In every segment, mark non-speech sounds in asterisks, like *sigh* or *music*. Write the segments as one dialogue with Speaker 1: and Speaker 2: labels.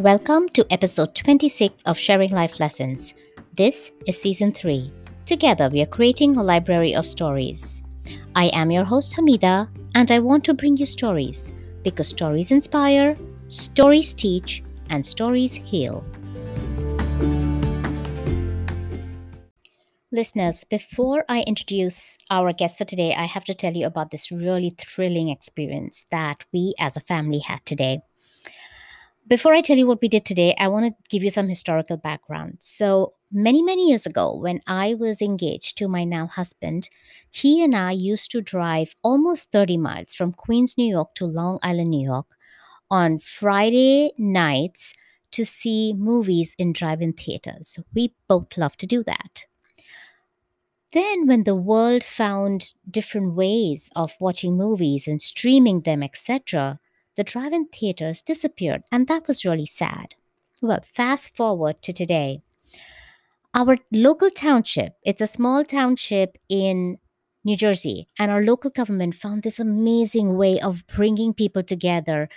Speaker 1: Welcome to episode 26 of Sharing Life Lessons. This is season 3. Together, we are creating a library of stories. I am your host, Hamida, and I want to bring you stories because stories inspire, stories teach, and stories heal. Listeners, before I introduce our guest for today, I have to tell you about this really thrilling experience that we as a family had today. Before I tell you what we did today, I want to give you some historical background. So, many, many years ago, when I was engaged to my now husband, he and I used to drive almost 30 miles from Queens, New York to Long Island, New York on Friday nights to see movies in drive in theaters. We both love to do that. Then, when the world found different ways of watching movies and streaming them, etc., the drive in theaters disappeared, and that was really sad. Well, fast forward to today. Our local township, it's a small township in New Jersey, and our local government found this amazing way of bringing people together.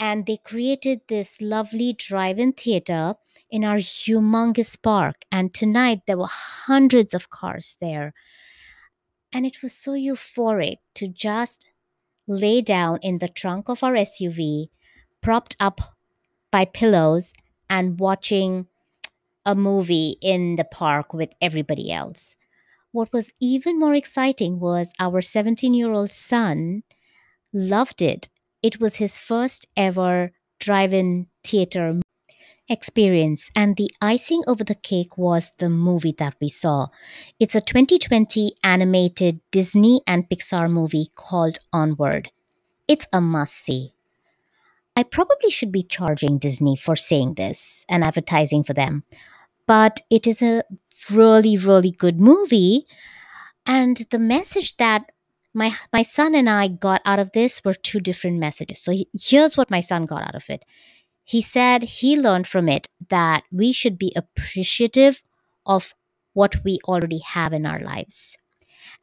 Speaker 1: And they created this lovely drive in theater in our humongous park. And tonight there were hundreds of cars there. And it was so euphoric to just lay down in the trunk of our SUV, propped up by pillows, and watching a movie in the park with everybody else. What was even more exciting was our 17 year old son loved it. It was his first ever drive in theater experience, and the icing over the cake was the movie that we saw. It's a 2020 animated Disney and Pixar movie called Onward. It's a must see. I probably should be charging Disney for saying this and advertising for them, but it is a really, really good movie. And the message that my my son and I got out of this were two different messages. So here's what my son got out of it. He said he learned from it that we should be appreciative of what we already have in our lives.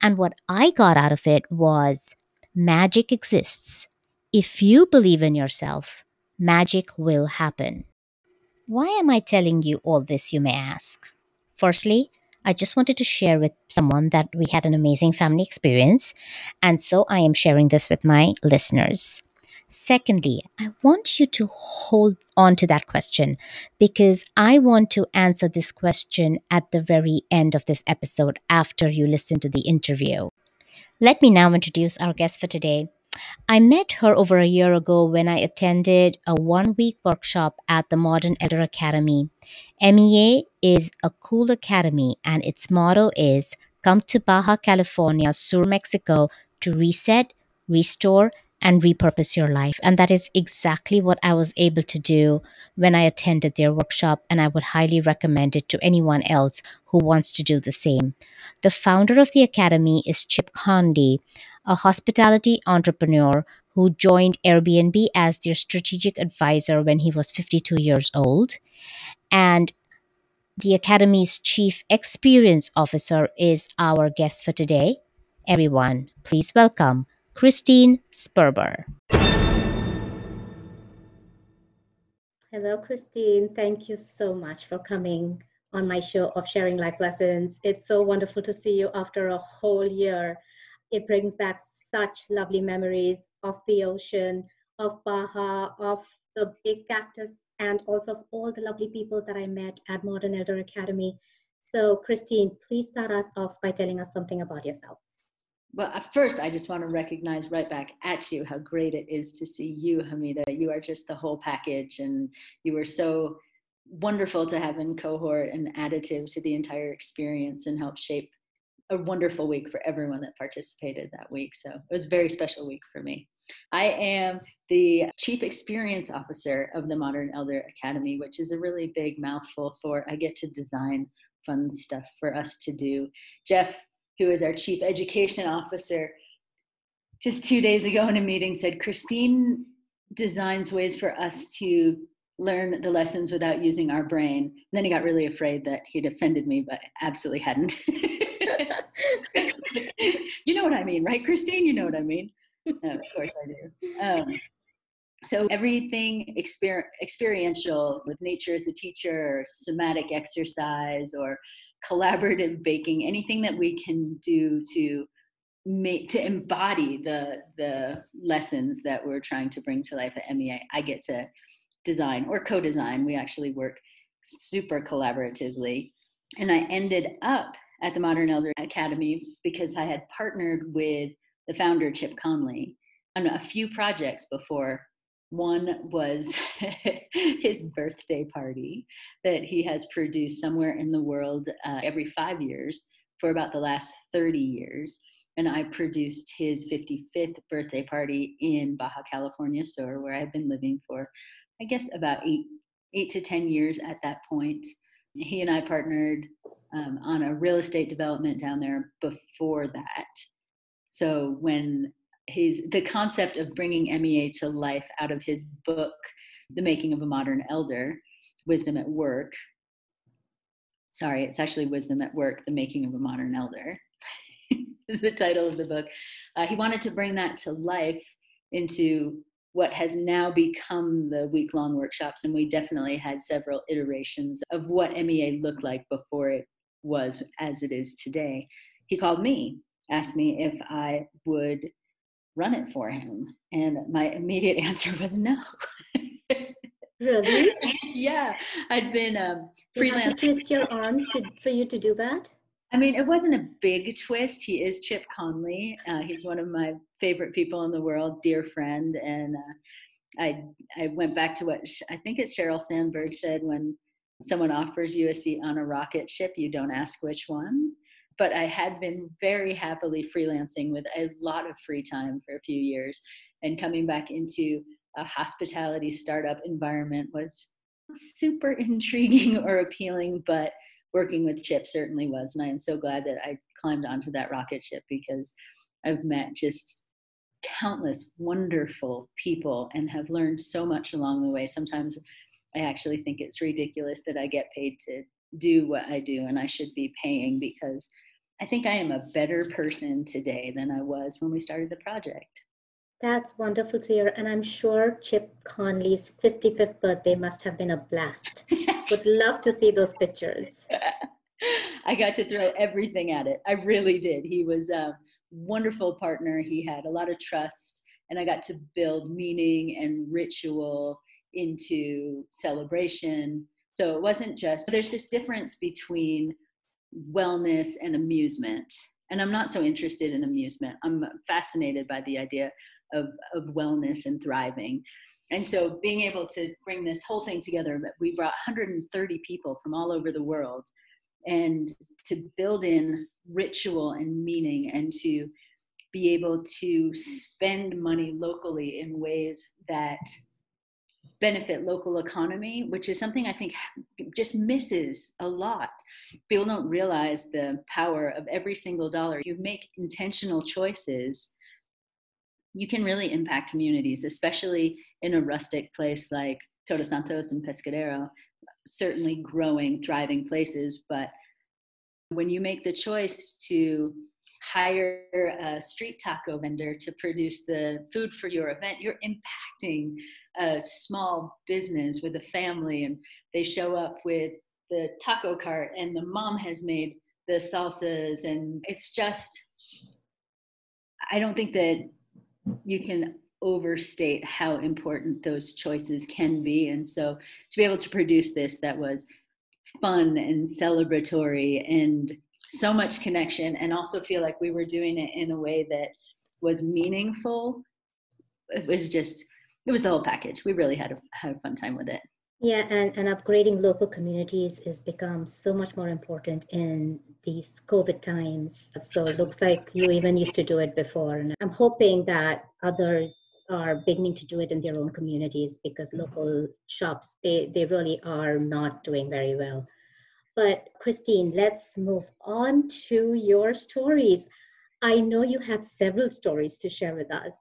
Speaker 1: And what I got out of it was magic exists. If you believe in yourself, magic will happen. Why am I telling you all this, you may ask? Firstly, I just wanted to share with someone that we had an amazing family experience, and so I am sharing this with my listeners. Secondly, I want you to hold on to that question because I want to answer this question at the very end of this episode after you listen to the interview. Let me now introduce our guest for today. I met her over a year ago when I attended a one week workshop at the Modern Elder Academy. MEA is a cool academy, and its motto is Come to Baja California, Sur, Mexico to reset, restore, and repurpose your life. And that is exactly what I was able to do when I attended their workshop, and I would highly recommend it to anyone else who wants to do the same. The founder of the academy is Chip Conley, a hospitality entrepreneur who joined Airbnb as their strategic advisor when he was 52 years old. And the Academy's Chief Experience Officer is our guest for today. Everyone, please welcome Christine Sperber. Hello, Christine. Thank you so much for coming on my show of Sharing Life Lessons. It's so wonderful to see you after a whole year. It brings back such lovely memories of the ocean, of Baja, of the big cactus, and also of all the lovely people that I met at Modern Elder Academy. So, Christine, please start us off by telling us something about yourself
Speaker 2: well, first, I just want to recognize right back at you how great it is to see you, Hamida. You are just the whole package, and you were so wonderful to have in cohort and additive to the entire experience and help shape a wonderful week for everyone that participated that week. So it was a very special week for me. I am the Chief Experience Officer of the Modern Elder Academy, which is a really big mouthful for I get to design fun stuff for us to do. Jeff who is our chief education officer, just two days ago in a meeting said, Christine designs ways for us to learn the lessons without using our brain. And then he got really afraid that he'd offended me, but absolutely hadn't. *laughs* you know what I mean, right, Christine? You know what I mean? of course I do. Um, So everything exper- experiential with nature as a teacher, or somatic exercise, or collaborative baking, anything that we can do to make to embody the the lessons that we're trying to bring to life at MEA. I get to design or co-design. We actually work super collaboratively. And I ended up at the Modern Elder Academy because I had partnered with the founder, Chip Conley, on a few projects before. One was *laughs* his birthday party that he has produced somewhere in the world uh, every five years for about the last 30 years. And I produced his 55th birthday party in Baja California Sur, where I've been living for, I guess, about eight, eight to 10 years at that point. He and I partnered um, on a real estate development down there before that. So when his the concept of bringing MEA to life out of his book, The Making of a Modern Elder, Wisdom at Work. Sorry, it's actually Wisdom at Work, The Making of a Modern Elder, *laughs* is the title of the book. Uh, he wanted to bring that to life into what has now become the week long workshops. And we definitely had several iterations of what MEA looked like before it was as it is today. He called me, asked me if I would run it for him. And my immediate *laughs* answer was no.
Speaker 3: really? *laughs*
Speaker 2: yeah. I'd been um,
Speaker 3: freelance. You to twist your arms to, for you to do that?
Speaker 2: I mean, it wasn't a big twist. He is Chip Conley. Uh, he's one of my favorite people in the world, dear friend. And uh, I I went back to what I think it's Sheryl Sandberg said when someone offers you a seat on a rocket ship, you don't ask which one but I had been very happily freelancing with a lot of free time for a few years. And coming back into a hospitality startup environment was super *laughs* intriguing or appealing, but working with Chip certainly was. And I am so glad that I climbed onto that rocket ship because I've met just countless wonderful people and have learned so much along the way. Sometimes I actually think it's ridiculous that I get paid to do what I do and I should be paying because I think I am a better person today than I was when we started the project.
Speaker 3: That's wonderful to hear. And I'm sure Chip Conley's 55th birthday must have been a blast. *laughs* Would love to see those pictures. *laughs*
Speaker 2: I got to throw everything at it. I really did. He was a wonderful partner. He had a lot of trust, and I got to build meaning and ritual into celebration so it wasn't just, there's this difference between wellness and amusement. And I'm not so interested in amusement. I'm fascinated by the idea of, of wellness and thriving. And so being able to bring this whole thing together, we brought 130 people from all over the world and to build in ritual and meaning and to be able to spend money locally in ways that benefit local economy, which is something I think just misses a lot. People don't realize the power of every single dollar. You make intentional choices, you can really impact communities, especially in a rustic place like Todos Santos and Pescadero, certainly growing, thriving places. But when you make the choice to hire a street taco vendor to produce the food for your event, you're impacting a small business with a family, and they show up with the taco cart, and the mom has made the salsas, and it's just, I don't think that you can overstate how important those choices can be. And so to be able to produce this that was fun and celebratory and so much connection and also feel like we were doing it in a way that was meaningful. It was just it was the whole package. We really had a, had a fun time with it.
Speaker 3: Yeah and, and upgrading local communities has become so much more important in these covid times. So it looks like you even used to do it before and i'm hoping that others are beginning to do it in their own communities because mm-hmm. local shops they, they really are not doing very well but Christine, let's move on to your stories. I know you have several stories to share with us,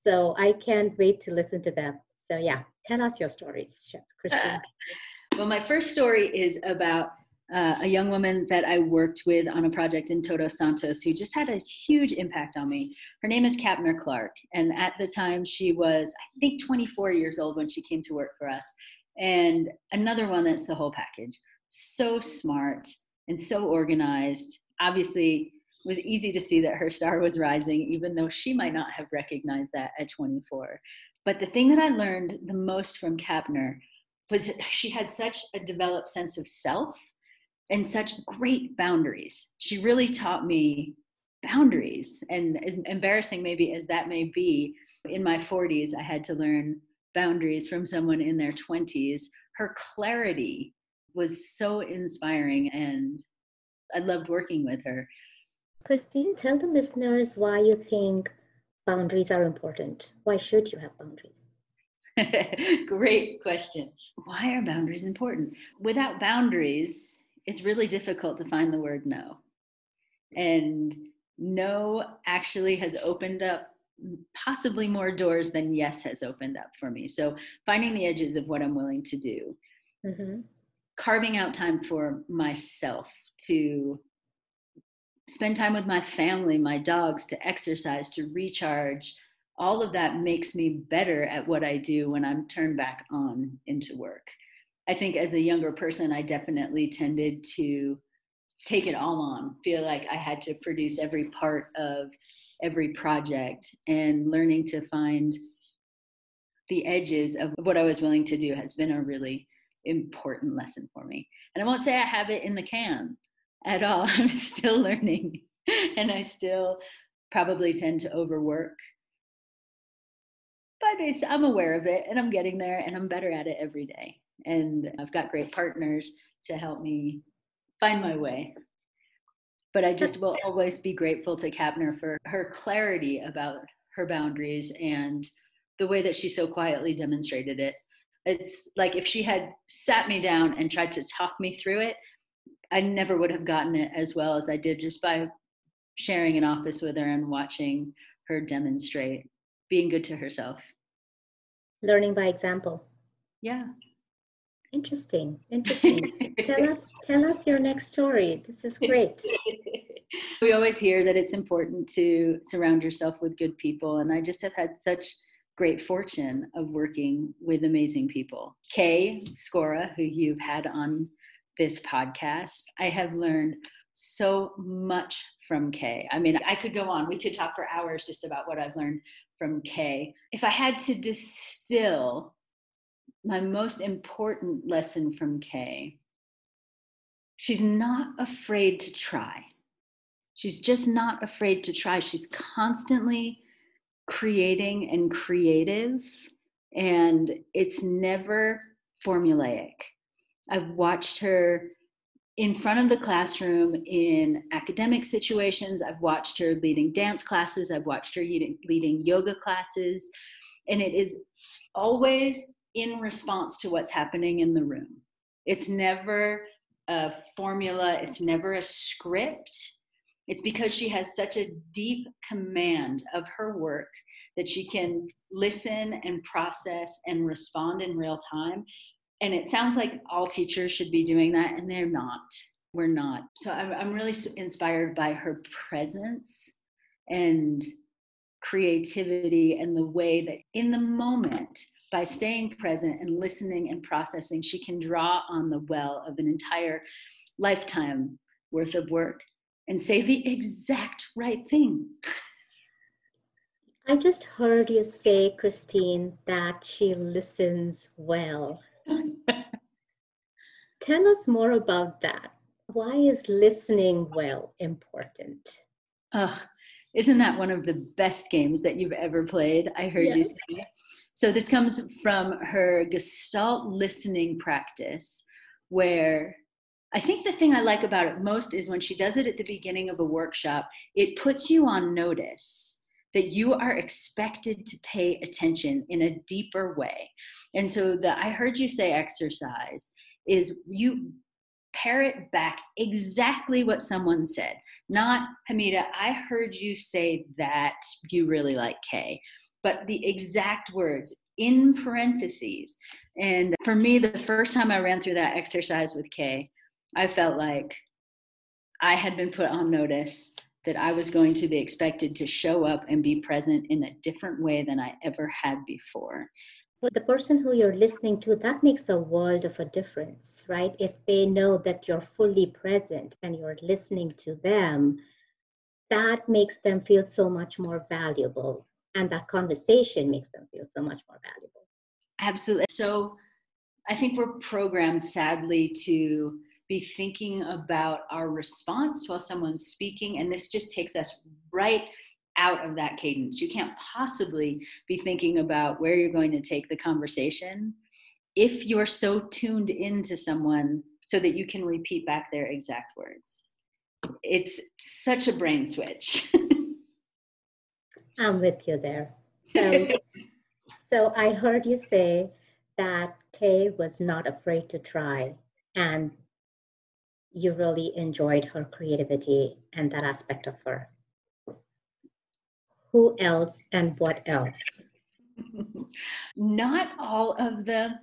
Speaker 3: so I can't wait to listen to them. So yeah, tell us your stories, Christine. *laughs*
Speaker 2: well, my first story is about uh, a young woman that I worked with on a project in Todos Santos who just had a huge impact on me. Her name is Kapner Clark. And at the time, she was, I think, 24 years old when she came to work for us. And another one that's the whole package. So smart and so organized. Obviously, it was easy to see that her star was rising, even though she might not have recognized that at 24. But the thing that I learned the most from Kapner was she had such a developed sense of self and such great boundaries. She really taught me boundaries. And as embarrassing maybe as that may be, in my 40s, I had to learn boundaries from someone in their 20s. Her clarity was so inspiring, and I loved working with her.
Speaker 3: Christine, tell the listeners why you think boundaries are important. Why should you have boundaries? *laughs*
Speaker 2: Great question. Why are boundaries important? Without boundaries, it's really difficult to find the word no. And no actually has opened up possibly more doors than yes has opened up for me. So finding the edges of what I'm willing to do, mm-hmm. Carving out time for myself to spend time with my family, my dogs, to exercise, to recharge. All of that makes me better at what I do when I'm turned back on into work. I think as a younger person, I definitely tended to take it all on, feel like I had to produce every part of every project, and learning to find the edges of what I was willing to do has been a really important lesson for me. And I won't say I have it in the can at all. *laughs* I'm still learning, and I still probably tend to overwork. But it's I'm aware of it and I'm getting there and I'm better at it every day and I've got great partners to help me find my way. But I just will always be grateful to Kapner for her clarity about her boundaries and the way that she so quietly demonstrated it. It's like if she had sat me down and tried to talk me through it, I never would have gotten it as well as I did just by sharing an office with her and watching her demonstrate being good to herself.
Speaker 3: Learning by example.
Speaker 2: Yeah.
Speaker 3: Interesting. Interesting. *laughs* tell us tell us your next story. This is great. *laughs*
Speaker 2: we always hear that it's important to surround yourself with good people and I just have had such great fortune of working with amazing people. Kay Scora, who you've had on this podcast, I have learned so much from Kay. I mean, I could go on. We could talk for hours just about what I've learned from Kay. If I had to distill my most important lesson from Kay. She's not afraid to try. She's just not afraid to try. She's constantly creating and creative, and it's never formulaic. I've watched her in front of the classroom in academic situations. I've watched her leading dance classes. I've watched her leading, yoga classes. And it is always in response to what's happening in the room. It's never a formula, it's never a script. It's because she has such a deep command of her work that she can listen and process and respond in real time. And it sounds like all teachers should be doing that, and they're not. We're not. So I'm, I'm really inspired by her presence and creativity and the way that in the moment by staying present and listening and processing, she can draw on the well of an entire lifetime worth of work and say the exact right thing.
Speaker 3: I just heard you say, Christine, that she listens well. *laughs* Tell us more about that. Why is listening well important?
Speaker 2: Oh, isn't that one of the best games that you've ever played? I heard you say. So this comes from her Gestalt listening practice, where I think the thing I like about it most is when she does it at the beginning of a workshop, it puts you on notice that you are expected to pay attention in a deeper way. And so the I heard you say exercise is you parrot back exactly what someone said. Not, Hamida, I heard you say that you really like Kay but the exact words in parentheses. And for me, the first time I ran through that exercise with Kay, I felt like I had been put on notice that I was going to be expected to show up and be present in a different way than I ever had before.
Speaker 3: But the person who you're listening to, that makes a world of a difference, right? If they know that you're fully present and you're listening to them, that makes them feel so much more valuable. And that conversation makes them feel so much more valuable.
Speaker 2: Absolutely. So I think we're programmed, sadly, to be thinking about our response while someone's speaking. And this just takes us right out of that cadence. You can't possibly be thinking about where you're going to take the conversation if you're so tuned into someone so that you can repeat back their exact words. It's such a brain switch.
Speaker 3: I'm with you there. So, *laughs* so I heard you say that Kay was not afraid to try and you really enjoyed her creativity and that aspect of her who else and what else? *laughs*
Speaker 2: Not all of the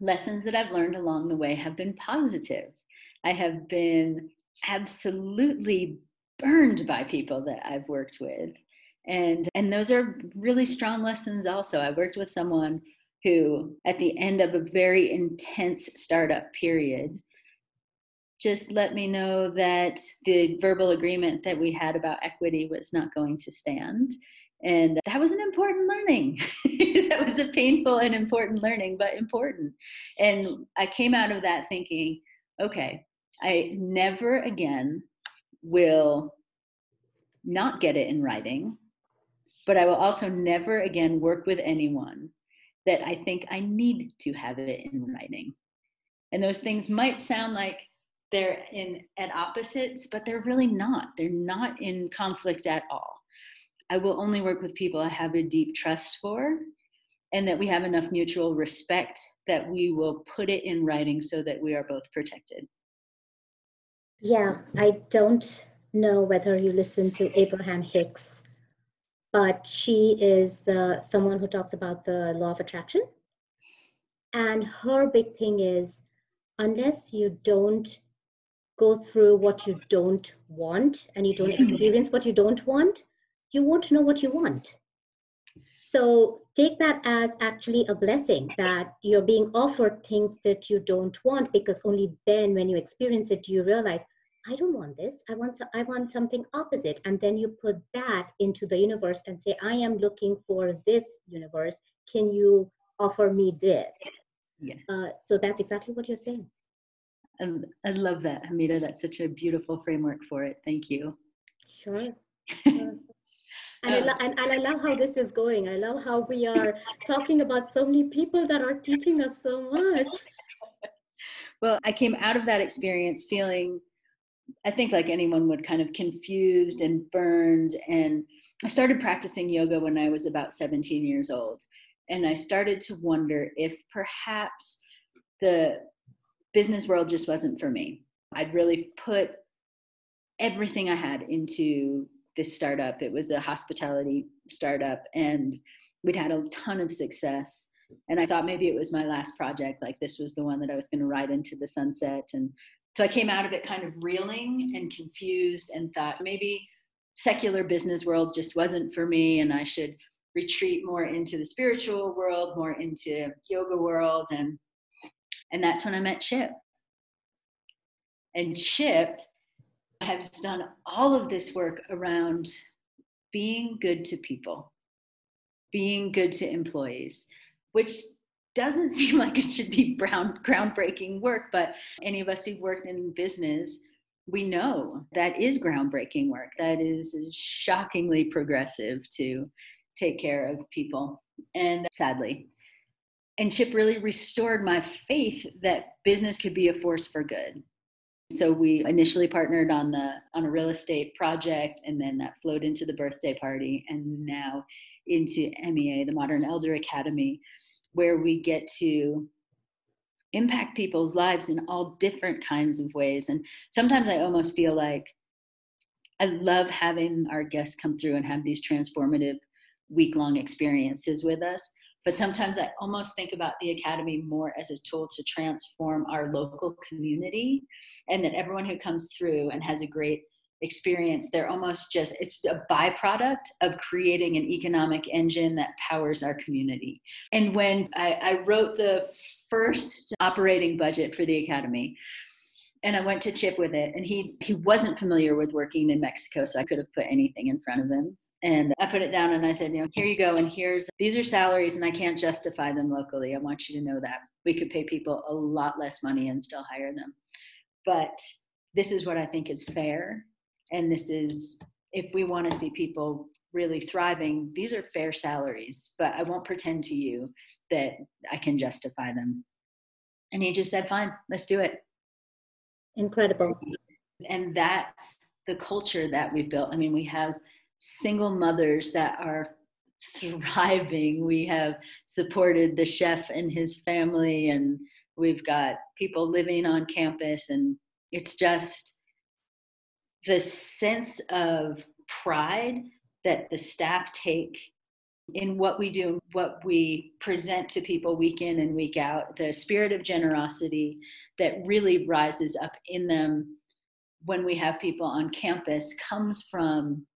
Speaker 2: lessons that I've learned along the way have been positive. I have been absolutely burned by people that I've worked with. And and those are really strong lessons also. I worked with someone who at the end of a very intense startup period just let me know that the verbal agreement that we had about equity was not going to stand. And that was an important learning. *laughs* that was a painful and important learning, but important. And I came out of that thinking, okay, I never again will not get it in writing, but I will also never again work with anyone that I think I need to have it in writing. And those things might sound like they're in at opposites, but they're really not. They're not in conflict at all. I will only work with people I have a deep trust for and that we have enough mutual respect that we will put it in writing so that we are both protected.
Speaker 3: Yeah, I don't know whether you listen to Abraham Hicks, but she is uh, someone who talks about the law of attraction. And her big thing is unless you don't go through what you don't want and you don't *laughs* experience what you don't want, you won't know what you want. So take that as actually a blessing that you're being offered things that you don't want because only then when you experience it do you realize I don't want this. I want I want something opposite and then you put that into the universe and say I am looking for this universe. Can you offer me this?
Speaker 2: Yes.
Speaker 3: Uh, so that's exactly what you're saying.
Speaker 2: And I love that, Hamida. That's such a beautiful framework for it. Thank you.
Speaker 3: Sure. sure. *laughs* and, I and, and I love how this is going. I love how we are talking about so many people that are teaching us so much.
Speaker 2: well, I came out of that experience feeling, I think, like anyone would, kind of confused and burned. And I started practicing yoga when I was about 17 years old. And I started to wonder if perhaps the business world just wasn't for me. I'd really put everything I had into this startup. It was a hospitality startup, and we'd had a ton of success. And I thought maybe it was my last project, like this was the one that I was going to ride into the sunset. And so I came out of it kind of reeling and confused and thought maybe secular business world just wasn't for me and I should retreat more into the spiritual world, more into yoga world and and that's when I met Chip. And Chip has done all of this work around being good to people, being good to employees, which doesn't *laughs* seem like it should be brown, groundbreaking work, but any of us who've worked in business, we know that is groundbreaking work. That is shockingly progressive to take care of people. And sadly, and Chip really restored my faith that business could be a force for good. So we initially partnered on the on a real estate project, and then that flowed into the birthday party, and now into MEA, the Modern Elder Academy, where we get to impact people's lives in all different kinds of ways. And sometimes I almost feel like I love having our guests come through and have these transformative week long experiences with us but sometimes I almost think about the academy more as a tool to transform our local community, and that everyone who comes through and has a great experience, they're almost just it's a byproduct of creating an economic engine that powers our community. And when I, I wrote the first operating budget for the academy, and I went to Chip with it, and he he wasn't familiar with working in Mexico, so I could have put anything in front of him. And I put it down and I said, you know, here you go. And here's, these are salaries and I can't justify them locally. I want you to know that. We could pay people a lot less money and still hire them. But this is what I think is fair. And this is, if we want to see people really thriving, these are fair salaries. But I won't pretend to you that I can justify them. And he just said, fine, let's do it.
Speaker 3: Incredible.
Speaker 2: And that's the culture that we've built. I mean, we have single mothers that are thriving. We have supported the chef and his family, and we've got people living on campus, and it's just the sense of pride that the staff take in what we do, and what we present to people week in and week out, the spirit of generosity that really rises up in them when we have people on campus comes from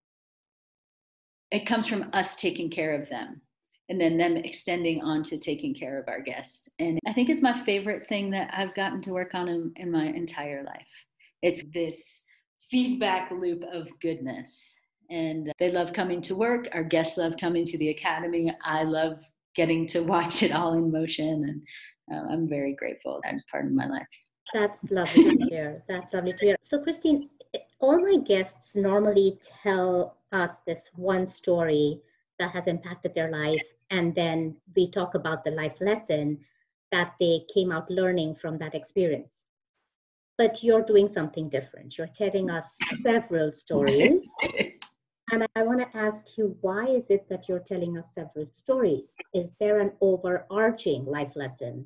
Speaker 2: it comes from us taking care of them and then them extending on to taking care of our guests. And I think it's my favorite thing that I've gotten to work on in, in my entire life. It's this feedback loop of goodness. And they love coming to work. Our guests love coming to the academy. I love getting to watch it all in motion. And uh, I'm very grateful. That is part of my life.
Speaker 3: That's lovely to hear. That's lovely to hear. So, Christine, all my guests normally tell us this one story that has impacted their life, and then we talk about the life lesson that they came out learning from that experience. But you're doing something different. You're telling us several stories. *laughs* And I want to ask you, why is it that you're telling us several stories? Is there an overarching life lesson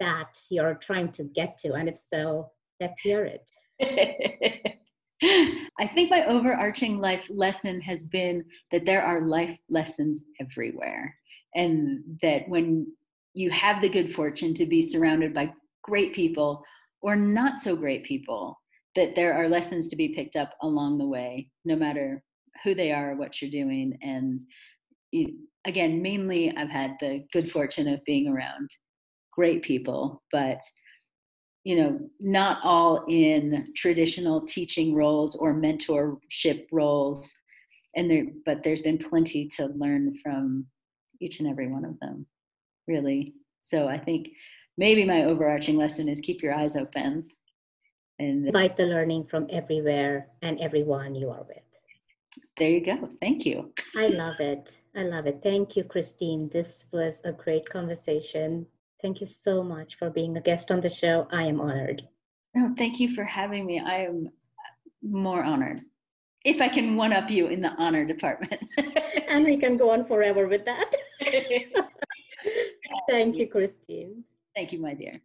Speaker 3: that you're trying to get to? And if so, let's hear it. *laughs*
Speaker 2: I think my overarching life lesson has been that there are life lessons everywhere. And that when you have the good fortune to be surrounded by great people or not so great people, that there are lessons to be picked up along the way, no matter who they are, or what you're doing. And again, mainly I've had the good fortune of being around great people, but you know not all in traditional teaching roles or mentorship roles. And there but there's been plenty to learn from each and every one of them really. So i think maybe my overarching lesson is keep your eyes open
Speaker 3: and invite the learning from everywhere and everyone you are with.
Speaker 2: There you go. Thank you.
Speaker 3: I love it. I love it. Thank you christine. This was a great conversation Thank you so much for being a guest on the show. I am honored.
Speaker 2: No, thank you for having me. I am more honored. If I can one up you in the honor department. *laughs*
Speaker 3: and we can go on forever with that. *laughs* thank you, Christine.
Speaker 2: Thank you, my dear.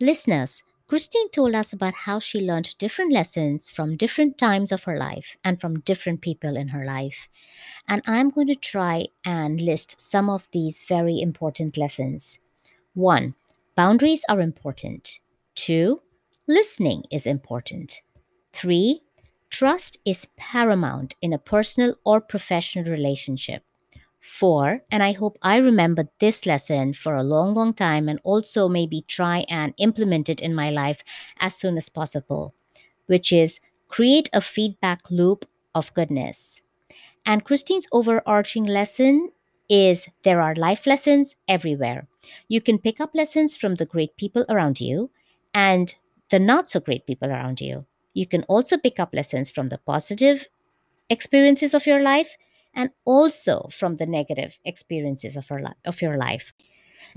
Speaker 1: Listeners, Christine told us about how she learned different lessons from different times of her life and from different people in her life. And I'm going to try and list some of these very important lessons. 1. Boundaries are important. 2. Listening is important. 3. Trust is paramount in a personal or professional relationship. 4. And I hope I remember this lesson for a long, long time and also maybe try and implement it in my life as soon as possible, which is create a feedback loop of goodness. And Christine's overarching lesson is there are life lessons everywhere. You can pick up lessons from the great people around you and the not so great people around you. You can also pick up lessons from the positive experiences of your life and also from the negative experiences of, li- of your life.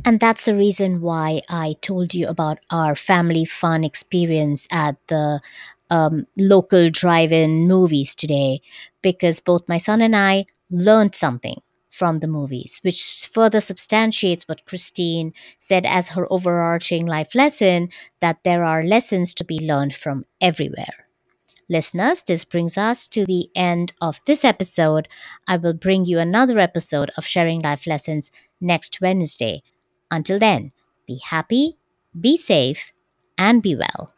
Speaker 1: And that's the reason why I told you about our family fun experience at the um, local drive in movies today, because both my son and I learned something from the movies, which further substantiates what Christine said as her overarching life lesson that there are lessons to be learned from everywhere. Listeners, this brings us to the end of this episode. I will bring you another episode of Sharing Life Lessons next Wednesday. Until then, be happy, be safe, and be well.